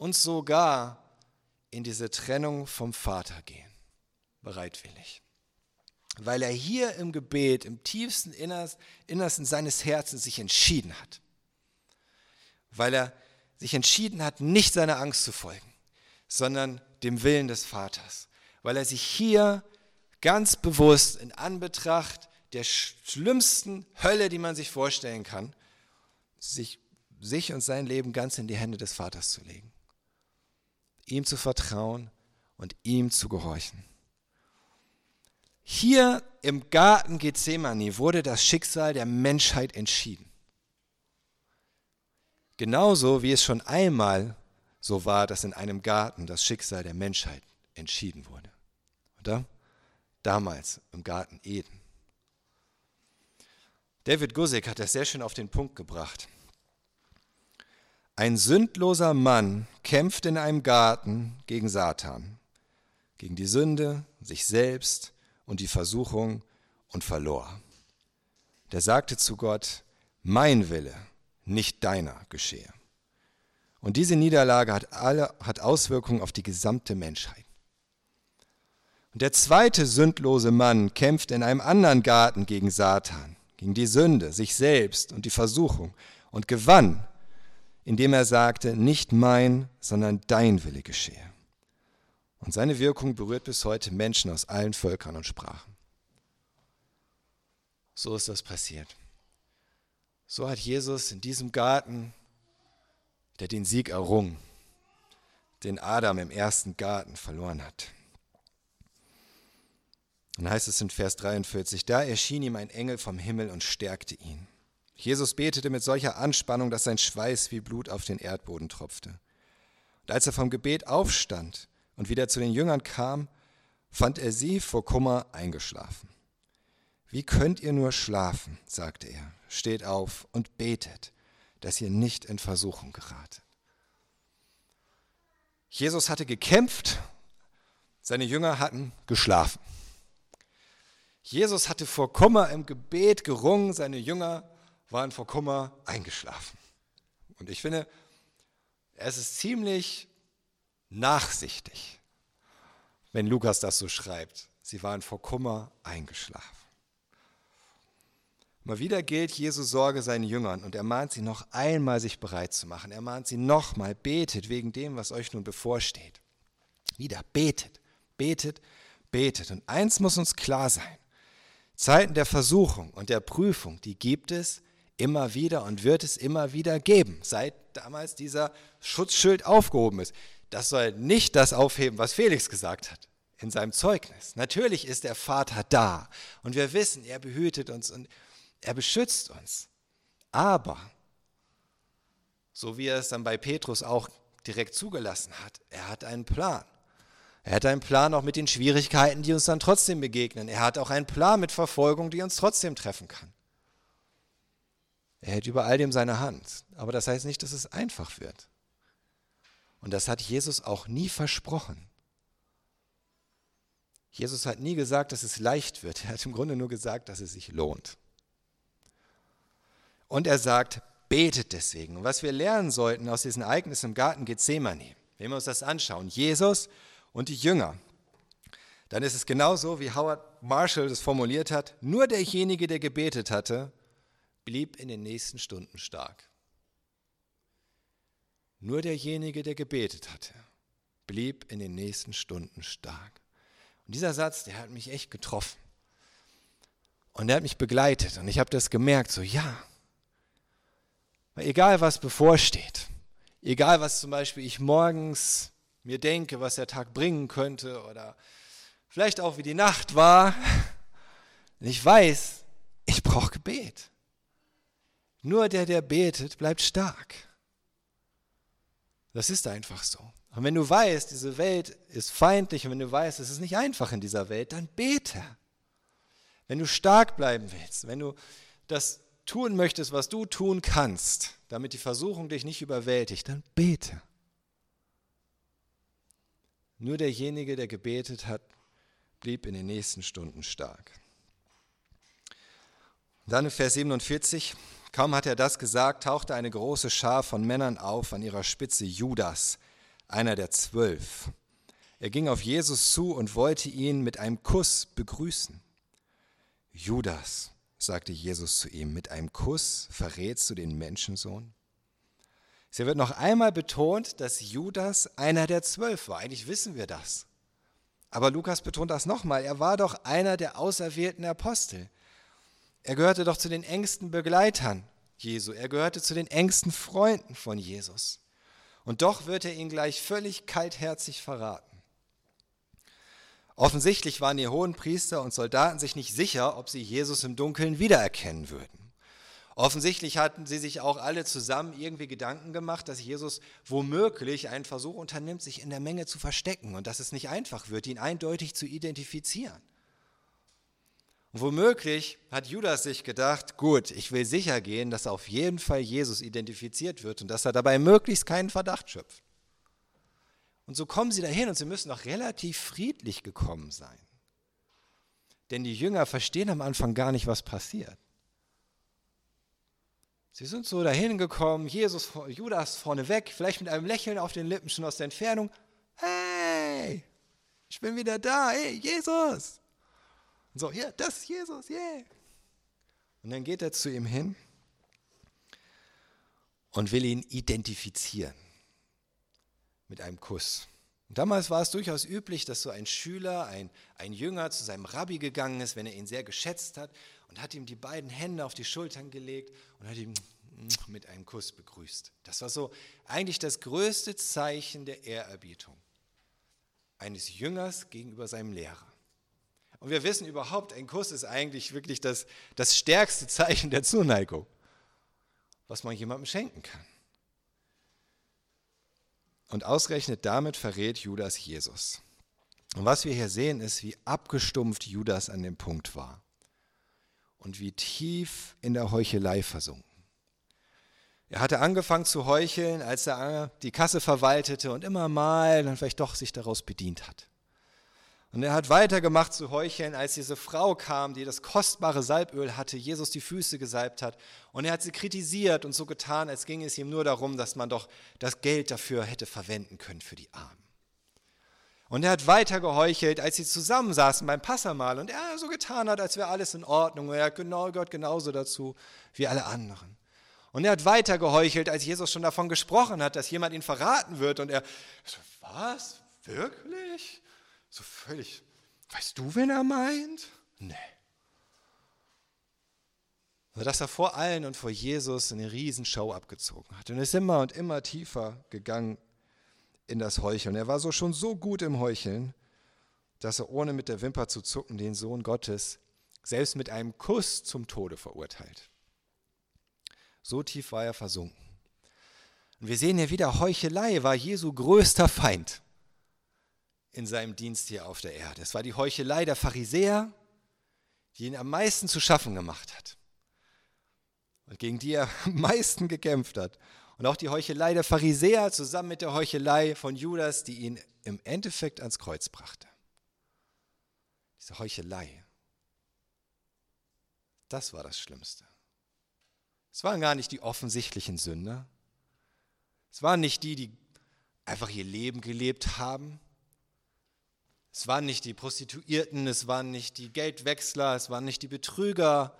Und sogar in diese Trennung vom Vater gehen. Bereitwillig. Weil er hier im Gebet, im tiefsten Innersten seines Herzens sich entschieden hat. Weil er sich entschieden hat, nicht seiner Angst zu folgen, sondern dem Willen des Vaters. Weil er sich hier ganz bewusst in Anbetracht der schlimmsten Hölle, die man sich vorstellen kann, sich, sich und sein Leben ganz in die Hände des Vaters zu legen. Ihm zu vertrauen und ihm zu gehorchen. Hier im Garten Gethsemane wurde das Schicksal der Menschheit entschieden. Genauso wie es schon einmal so war, dass in einem Garten das Schicksal der Menschheit entschieden wurde. Oder? Damals im Garten Eden. David Guzik hat das sehr schön auf den Punkt gebracht. Ein sündloser Mann kämpft in einem Garten gegen Satan, gegen die Sünde, sich selbst und die Versuchung und verlor. Der sagte zu Gott, mein Wille, nicht deiner geschehe. Und diese Niederlage hat, alle, hat Auswirkungen auf die gesamte Menschheit. Und der zweite sündlose Mann kämpft in einem anderen Garten gegen Satan, gegen die Sünde, sich selbst und die Versuchung und gewann, indem er sagte, nicht mein, sondern dein Wille geschehe. Und seine Wirkung berührt bis heute Menschen aus allen Völkern und Sprachen. So ist das passiert. So hat Jesus in diesem Garten, der den Sieg errungen, den Adam im ersten Garten verloren hat. Dann heißt es in Vers 43, da erschien ihm ein Engel vom Himmel und stärkte ihn. Jesus betete mit solcher Anspannung, dass sein Schweiß wie Blut auf den Erdboden tropfte. Und als er vom Gebet aufstand und wieder zu den Jüngern kam, fand er sie vor Kummer eingeschlafen. Wie könnt ihr nur schlafen, sagte er steht auf und betet, dass ihr nicht in Versuchung geratet. Jesus hatte gekämpft, seine Jünger hatten geschlafen. Jesus hatte vor Kummer im Gebet gerungen, seine Jünger waren vor Kummer eingeschlafen. Und ich finde, es ist ziemlich nachsichtig, wenn Lukas das so schreibt. Sie waren vor Kummer eingeschlafen. Mal wieder gilt Jesu Sorge seinen Jüngern und er mahnt sie noch einmal, sich bereit zu machen. Er mahnt sie nochmal, betet wegen dem, was euch nun bevorsteht. Wieder, betet, betet, betet. Und eins muss uns klar sein. Zeiten der Versuchung und der Prüfung, die gibt es immer wieder und wird es immer wieder geben, seit damals dieser Schutzschild aufgehoben ist. Das soll nicht das aufheben, was Felix gesagt hat in seinem Zeugnis. Natürlich ist der Vater da und wir wissen, er behütet uns und er beschützt uns. Aber, so wie er es dann bei Petrus auch direkt zugelassen hat, er hat einen Plan. Er hat einen Plan auch mit den Schwierigkeiten, die uns dann trotzdem begegnen. Er hat auch einen Plan mit Verfolgung, die uns trotzdem treffen kann. Er hält über all dem seine Hand. Aber das heißt nicht, dass es einfach wird. Und das hat Jesus auch nie versprochen. Jesus hat nie gesagt, dass es leicht wird. Er hat im Grunde nur gesagt, dass es sich lohnt. Und er sagt, betet deswegen. Und was wir lernen sollten aus diesen Ereignissen im Garten Gethsemane, wenn wir uns das anschauen, Jesus und die Jünger, dann ist es genauso, wie Howard Marshall das formuliert hat, nur derjenige, der gebetet hatte, blieb in den nächsten Stunden stark. Nur derjenige, der gebetet hatte, blieb in den nächsten Stunden stark. Und dieser Satz, der hat mich echt getroffen. Und der hat mich begleitet. Und ich habe das gemerkt, so ja, Egal was bevorsteht, egal was zum Beispiel ich morgens mir denke, was der Tag bringen könnte oder vielleicht auch wie die Nacht war, [LAUGHS] ich weiß, ich brauche Gebet. Nur der, der betet, bleibt stark. Das ist einfach so. Und wenn du weißt, diese Welt ist feindlich und wenn du weißt, es ist nicht einfach in dieser Welt, dann bete. Wenn du stark bleiben willst, wenn du das tun möchtest, was du tun kannst, damit die Versuchung dich nicht überwältigt, dann bete. Nur derjenige, der gebetet hat, blieb in den nächsten Stunden stark. dann in Vers 47, kaum hat er das gesagt, tauchte eine große Schar von Männern auf, an ihrer Spitze Judas, einer der zwölf. Er ging auf Jesus zu und wollte ihn mit einem Kuss begrüßen. Judas, sagte Jesus zu ihm, mit einem Kuss verrätst du den Menschensohn? Es wird noch einmal betont, dass Judas einer der zwölf war. Eigentlich wissen wir das. Aber Lukas betont das nochmal. Er war doch einer der auserwählten Apostel. Er gehörte doch zu den engsten Begleitern Jesu. Er gehörte zu den engsten Freunden von Jesus. Und doch wird er ihn gleich völlig kaltherzig verraten. Offensichtlich waren die hohen Priester und Soldaten sich nicht sicher, ob sie Jesus im Dunkeln wiedererkennen würden. Offensichtlich hatten sie sich auch alle zusammen irgendwie Gedanken gemacht, dass Jesus womöglich einen Versuch unternimmt, sich in der Menge zu verstecken und dass es nicht einfach wird, ihn eindeutig zu identifizieren. Und womöglich hat Judas sich gedacht, gut, ich will sicher gehen, dass auf jeden Fall Jesus identifiziert wird und dass er dabei möglichst keinen Verdacht schöpft. Und so kommen sie dahin und sie müssen noch relativ friedlich gekommen sein. Denn die Jünger verstehen am Anfang gar nicht, was passiert. Sie sind so dahin gekommen, Jesus, Judas vorneweg, vielleicht mit einem Lächeln auf den Lippen schon aus der Entfernung. Hey, ich bin wieder da, hey, Jesus. Und so, ja, das ist Jesus, yeah. Und dann geht er zu ihm hin und will ihn identifizieren mit einem Kuss. Und damals war es durchaus üblich, dass so ein Schüler, ein, ein Jünger zu seinem Rabbi gegangen ist, wenn er ihn sehr geschätzt hat und hat ihm die beiden Hände auf die Schultern gelegt und hat ihn mit einem Kuss begrüßt. Das war so eigentlich das größte Zeichen der Ehrerbietung eines Jüngers gegenüber seinem Lehrer. Und wir wissen überhaupt, ein Kuss ist eigentlich wirklich das, das stärkste Zeichen der Zuneigung, was man jemandem schenken kann. Und ausgerechnet damit verrät Judas Jesus. Und was wir hier sehen, ist, wie abgestumpft Judas an dem Punkt war und wie tief in der Heuchelei versunken. Er hatte angefangen zu heucheln, als er die Kasse verwaltete und immer mal dann vielleicht doch sich daraus bedient hat. Und er hat weitergemacht zu heucheln, als diese Frau kam, die das kostbare Salböl hatte, Jesus die Füße gesalbt hat. Und er hat sie kritisiert und so getan, als ginge es ihm nur darum, dass man doch das Geld dafür hätte verwenden können für die Armen. Und er hat weiter geheuchelt, als sie zusammensaßen beim Passamal und er so getan hat, als wäre alles in Ordnung. Und er genau, gehört genauso dazu wie alle anderen. Und er hat weiter geheuchelt, als Jesus schon davon gesprochen hat, dass jemand ihn verraten wird. Und er was? Wirklich? So völlig, weißt du, wen er meint? Nee. Also, dass er vor allen und vor Jesus eine Riesenshow abgezogen hat und ist immer und immer tiefer gegangen in das Heucheln. Er war so schon so gut im Heucheln, dass er ohne mit der Wimper zu zucken den Sohn Gottes selbst mit einem Kuss zum Tode verurteilt. So tief war er versunken. Und wir sehen hier wieder, Heuchelei war Jesu größter Feind in seinem Dienst hier auf der Erde. Es war die Heuchelei der Pharisäer, die ihn am meisten zu schaffen gemacht hat und gegen die er am meisten gekämpft hat. Und auch die Heuchelei der Pharisäer zusammen mit der Heuchelei von Judas, die ihn im Endeffekt ans Kreuz brachte. Diese Heuchelei, das war das Schlimmste. Es waren gar nicht die offensichtlichen Sünder. Es waren nicht die, die einfach ihr Leben gelebt haben, es waren nicht die Prostituierten, es waren nicht die Geldwechsler, es waren nicht die Betrüger,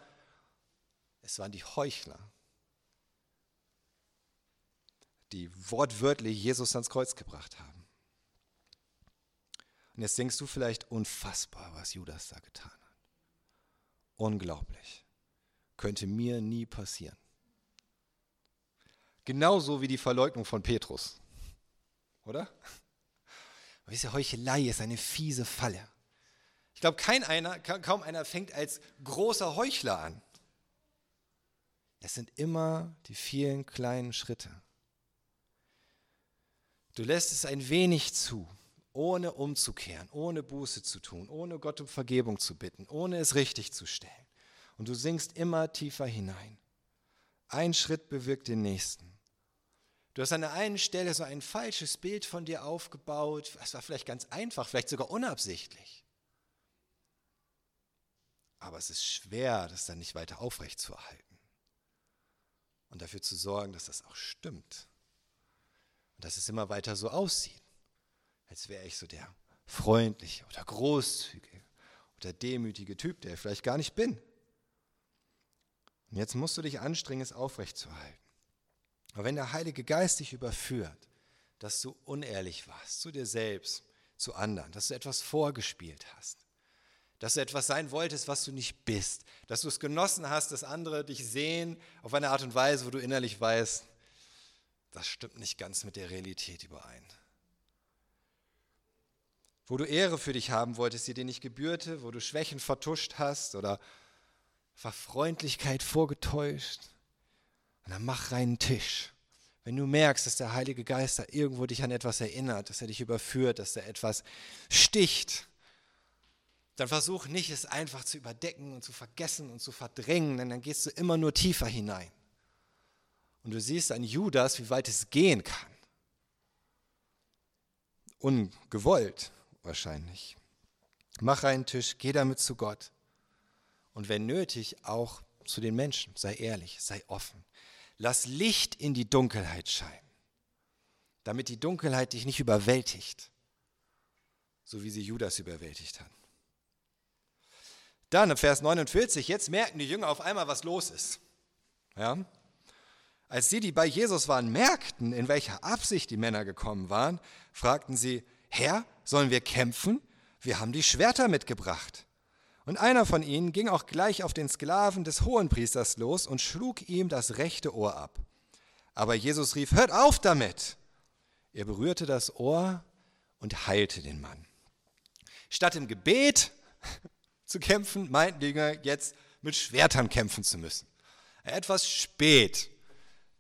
es waren die Heuchler, die wortwörtlich Jesus ans Kreuz gebracht haben. Und jetzt denkst du vielleicht unfassbar, was Judas da getan hat. Unglaublich. Könnte mir nie passieren. Genauso wie die Verleugnung von Petrus. Oder? Wisst Heuchelei ist eine fiese Falle. Ich glaube, kein einer, kaum einer fängt als großer Heuchler an. Es sind immer die vielen kleinen Schritte. Du lässt es ein wenig zu, ohne umzukehren, ohne Buße zu tun, ohne Gott um Vergebung zu bitten, ohne es richtig zu stellen. Und du sinkst immer tiefer hinein. Ein Schritt bewirkt den nächsten. Du hast an der einen Stelle so ein falsches Bild von dir aufgebaut. Das war vielleicht ganz einfach, vielleicht sogar unabsichtlich. Aber es ist schwer, das dann nicht weiter aufrechtzuerhalten. Und dafür zu sorgen, dass das auch stimmt. Und dass es immer weiter so aussieht, als wäre ich so der freundliche oder großzügige oder demütige Typ, der ich vielleicht gar nicht bin. Und jetzt musst du dich anstrengen, es aufrechtzuerhalten. Aber wenn der Heilige Geist dich überführt, dass du unehrlich warst zu dir selbst, zu anderen, dass du etwas vorgespielt hast, dass du etwas sein wolltest, was du nicht bist, dass du es genossen hast, dass andere dich sehen auf eine Art und Weise, wo du innerlich weißt, das stimmt nicht ganz mit der Realität überein. Wo du Ehre für dich haben wolltest, die dir nicht gebührte, wo du Schwächen vertuscht hast oder Verfreundlichkeit vorgetäuscht, Und dann mach reinen Tisch. Wenn du merkst, dass der Heilige Geist da irgendwo dich an etwas erinnert, dass er dich überführt, dass er etwas sticht, dann versuch nicht, es einfach zu überdecken und zu vergessen und zu verdrängen, denn dann gehst du immer nur tiefer hinein. Und du siehst an Judas, wie weit es gehen kann. Ungewollt wahrscheinlich. Mach einen Tisch, geh damit zu Gott. Und wenn nötig, auch zu den Menschen. Sei ehrlich, sei offen. Lass Licht in die Dunkelheit scheinen, damit die Dunkelheit dich nicht überwältigt, so wie sie Judas überwältigt hat. Dann im Vers 49, jetzt merken die Jünger auf einmal, was los ist. Ja? Als sie, die bei Jesus waren, merkten, in welcher Absicht die Männer gekommen waren, fragten sie, Herr, sollen wir kämpfen? Wir haben die Schwerter mitgebracht. Und einer von ihnen ging auch gleich auf den Sklaven des Hohenpriesters los und schlug ihm das rechte Ohr ab. Aber Jesus rief, hört auf damit! Er berührte das Ohr und heilte den Mann. Statt im Gebet [LAUGHS] zu kämpfen, meinten die Jünger jetzt mit Schwertern kämpfen zu müssen. Etwas spät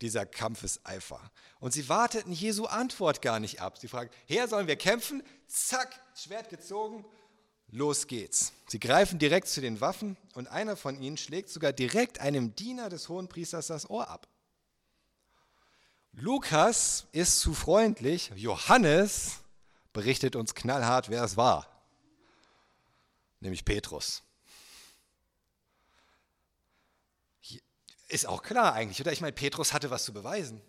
dieser Kampfeseifer. Und sie warteten Jesu Antwort gar nicht ab. Sie fragten, Herr, sollen wir kämpfen? Zack, Schwert gezogen, los geht's. Sie greifen direkt zu den Waffen und einer von ihnen schlägt sogar direkt einem Diener des Hohenpriesters das Ohr ab. Lukas ist zu freundlich, Johannes berichtet uns knallhart, wer es war, nämlich Petrus. Ist auch klar eigentlich, oder? Ich meine, Petrus hatte was zu beweisen.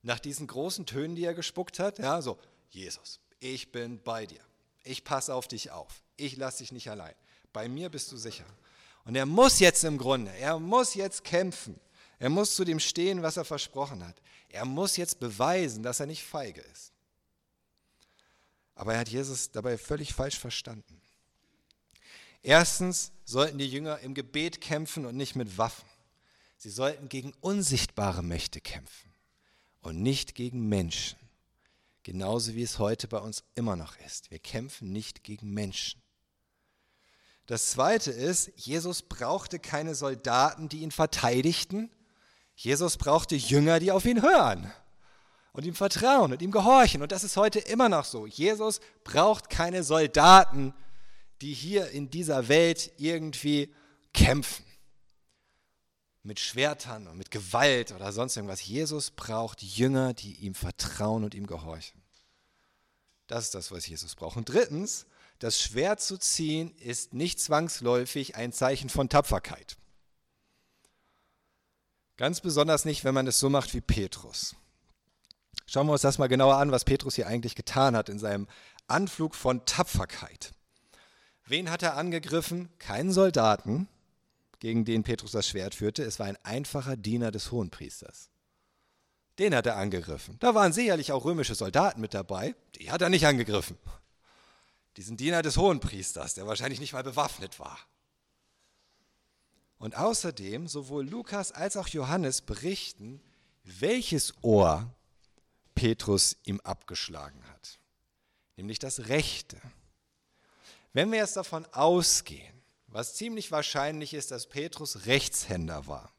Nach diesen großen Tönen, die er gespuckt hat, ja, so, Jesus, ich bin bei dir. Ich passe auf dich auf. Ich lasse dich nicht allein. Bei mir bist du sicher. Und er muss jetzt im Grunde, er muss jetzt kämpfen. Er muss zu dem stehen, was er versprochen hat. Er muss jetzt beweisen, dass er nicht feige ist. Aber er hat Jesus dabei völlig falsch verstanden. Erstens sollten die Jünger im Gebet kämpfen und nicht mit Waffen. Sie sollten gegen unsichtbare Mächte kämpfen und nicht gegen Menschen. Genauso wie es heute bei uns immer noch ist. Wir kämpfen nicht gegen Menschen. Das Zweite ist, Jesus brauchte keine Soldaten, die ihn verteidigten. Jesus brauchte Jünger, die auf ihn hören und ihm vertrauen und ihm gehorchen. Und das ist heute immer noch so. Jesus braucht keine Soldaten, die hier in dieser Welt irgendwie kämpfen mit Schwertern und mit Gewalt oder sonst irgendwas. Jesus braucht Jünger, die ihm vertrauen und ihm gehorchen. Das ist das, was Jesus braucht. Und drittens, das Schwert zu ziehen ist nicht zwangsläufig ein Zeichen von Tapferkeit. Ganz besonders nicht, wenn man es so macht wie Petrus. Schauen wir uns das mal genauer an, was Petrus hier eigentlich getan hat in seinem Anflug von Tapferkeit. Wen hat er angegriffen? Keinen Soldaten, gegen den Petrus das Schwert führte. Es war ein einfacher Diener des Hohenpriesters. Den hat er angegriffen. Da waren sicherlich auch römische Soldaten mit dabei. Die hat er nicht angegriffen. Diesen Diener des Hohenpriesters, der wahrscheinlich nicht mal bewaffnet war. Und außerdem, sowohl Lukas als auch Johannes berichten, welches Ohr Petrus ihm abgeschlagen hat. Nämlich das rechte. Wenn wir jetzt davon ausgehen, was ziemlich wahrscheinlich ist, dass Petrus Rechtshänder war.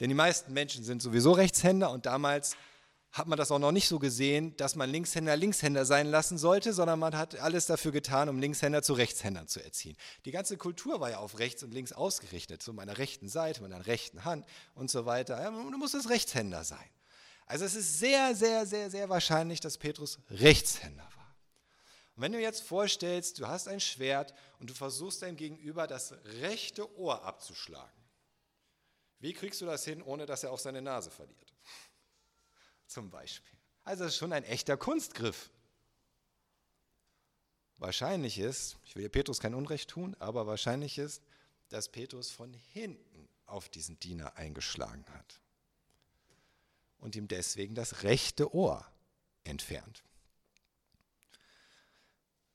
Denn die meisten Menschen sind sowieso Rechtshänder und damals hat man das auch noch nicht so gesehen, dass man Linkshänder Linkshänder sein lassen sollte, sondern man hat alles dafür getan, um Linkshänder zu Rechtshändern zu erziehen. Die ganze Kultur war ja auf rechts und links ausgerichtet, zu meiner rechten Seite, meiner rechten Hand und so weiter. Ja, du musstest Rechtshänder sein. Also es ist sehr, sehr, sehr, sehr wahrscheinlich, dass Petrus Rechtshänder war. Und wenn du jetzt vorstellst, du hast ein Schwert und du versuchst deinem Gegenüber das rechte Ohr abzuschlagen, wie kriegst du das hin, ohne dass er auch seine Nase verliert? Zum Beispiel. Also das ist schon ein echter Kunstgriff. Wahrscheinlich ist, ich will Petrus kein Unrecht tun, aber wahrscheinlich ist, dass Petrus von hinten auf diesen Diener eingeschlagen hat und ihm deswegen das rechte Ohr entfernt.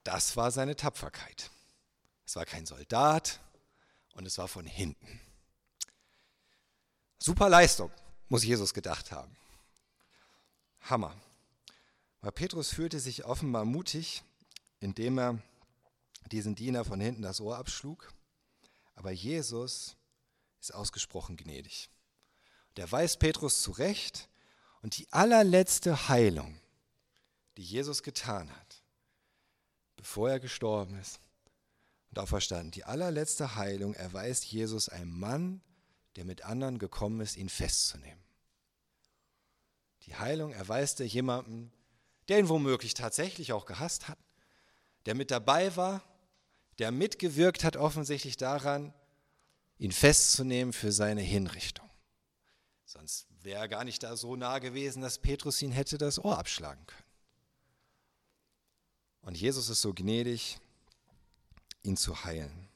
Das war seine Tapferkeit. Es war kein Soldat und es war von hinten. Super Leistung, muss Jesus gedacht haben. Hammer. Aber Petrus fühlte sich offenbar mutig, indem er diesen Diener von hinten das Ohr abschlug. Aber Jesus ist ausgesprochen gnädig. Der weist Petrus zurecht und die allerletzte Heilung, die Jesus getan hat, bevor er gestorben ist und auferstanden, die allerletzte Heilung erweist Jesus einem Mann, der mit anderen gekommen ist, ihn festzunehmen. Die Heilung erweist er jemandem, der ihn womöglich tatsächlich auch gehasst hat, der mit dabei war, der mitgewirkt hat offensichtlich daran, ihn festzunehmen für seine Hinrichtung. Sonst wäre er gar nicht da so nah gewesen, dass Petrus ihn hätte das Ohr abschlagen können. Und Jesus ist so gnädig, ihn zu heilen.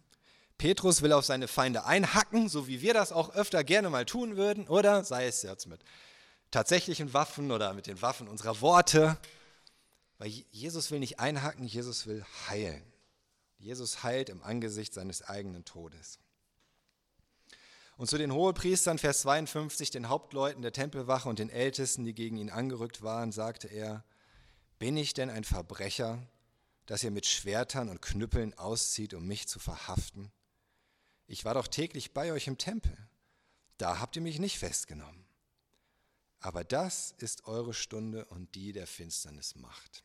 Petrus will auf seine Feinde einhacken, so wie wir das auch öfter gerne mal tun würden, oder sei es jetzt mit tatsächlichen Waffen oder mit den Waffen unserer Worte. Weil Jesus will nicht einhacken, Jesus will heilen. Jesus heilt im Angesicht seines eigenen Todes. Und zu den Hohepriestern, Vers 52, den Hauptleuten der Tempelwache und den Ältesten, die gegen ihn angerückt waren, sagte er, bin ich denn ein Verbrecher, dass ihr mit Schwertern und Knüppeln auszieht, um mich zu verhaften? Ich war doch täglich bei euch im Tempel. Da habt ihr mich nicht festgenommen. Aber das ist eure Stunde und die der Finsternis macht.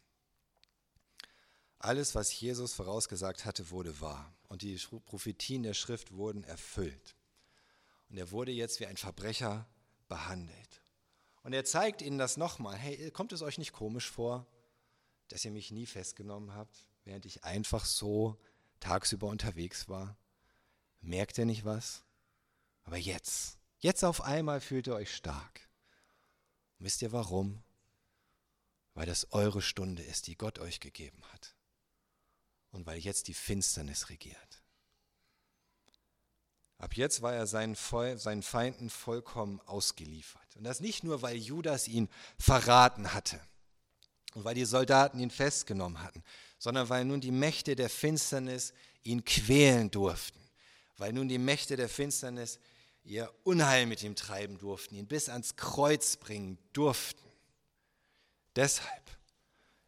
Alles, was Jesus vorausgesagt hatte, wurde wahr. Und die Prophetien der Schrift wurden erfüllt. Und er wurde jetzt wie ein Verbrecher behandelt. Und er zeigt ihnen das nochmal. Hey, kommt es euch nicht komisch vor, dass ihr mich nie festgenommen habt, während ich einfach so tagsüber unterwegs war? Merkt ihr nicht was? Aber jetzt, jetzt auf einmal fühlt ihr euch stark. Wisst ihr warum? Weil das eure Stunde ist, die Gott euch gegeben hat. Und weil jetzt die Finsternis regiert. Ab jetzt war er seinen, seinen Feinden vollkommen ausgeliefert. Und das nicht nur, weil Judas ihn verraten hatte und weil die Soldaten ihn festgenommen hatten, sondern weil nun die Mächte der Finsternis ihn quälen durften weil nun die Mächte der Finsternis ihr Unheil mit ihm treiben durften, ihn bis ans Kreuz bringen durften. Deshalb,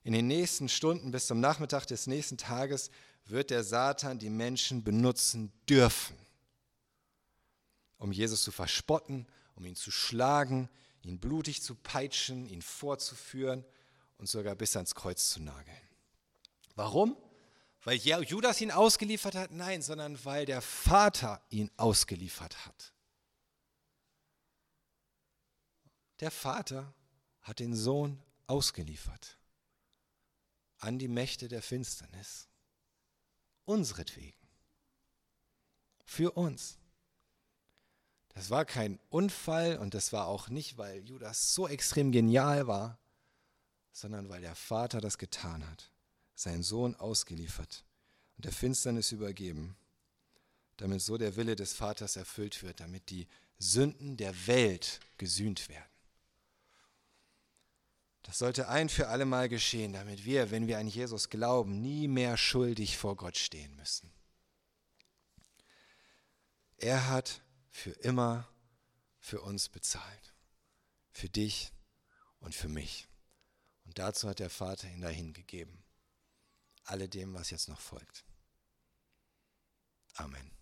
in den nächsten Stunden bis zum Nachmittag des nächsten Tages wird der Satan die Menschen benutzen dürfen, um Jesus zu verspotten, um ihn zu schlagen, ihn blutig zu peitschen, ihn vorzuführen und sogar bis ans Kreuz zu nageln. Warum? Weil Judas ihn ausgeliefert hat? Nein, sondern weil der Vater ihn ausgeliefert hat. Der Vater hat den Sohn ausgeliefert an die Mächte der Finsternis. Unseretwegen. Für uns. Das war kein Unfall und das war auch nicht, weil Judas so extrem genial war, sondern weil der Vater das getan hat seinen Sohn ausgeliefert und der Finsternis übergeben, damit so der Wille des Vaters erfüllt wird, damit die Sünden der Welt gesühnt werden. Das sollte ein für alle Mal geschehen, damit wir, wenn wir an Jesus glauben, nie mehr schuldig vor Gott stehen müssen. Er hat für immer für uns bezahlt. Für dich und für mich. Und dazu hat der Vater ihn dahin gegeben alledem, was jetzt noch folgt. Amen.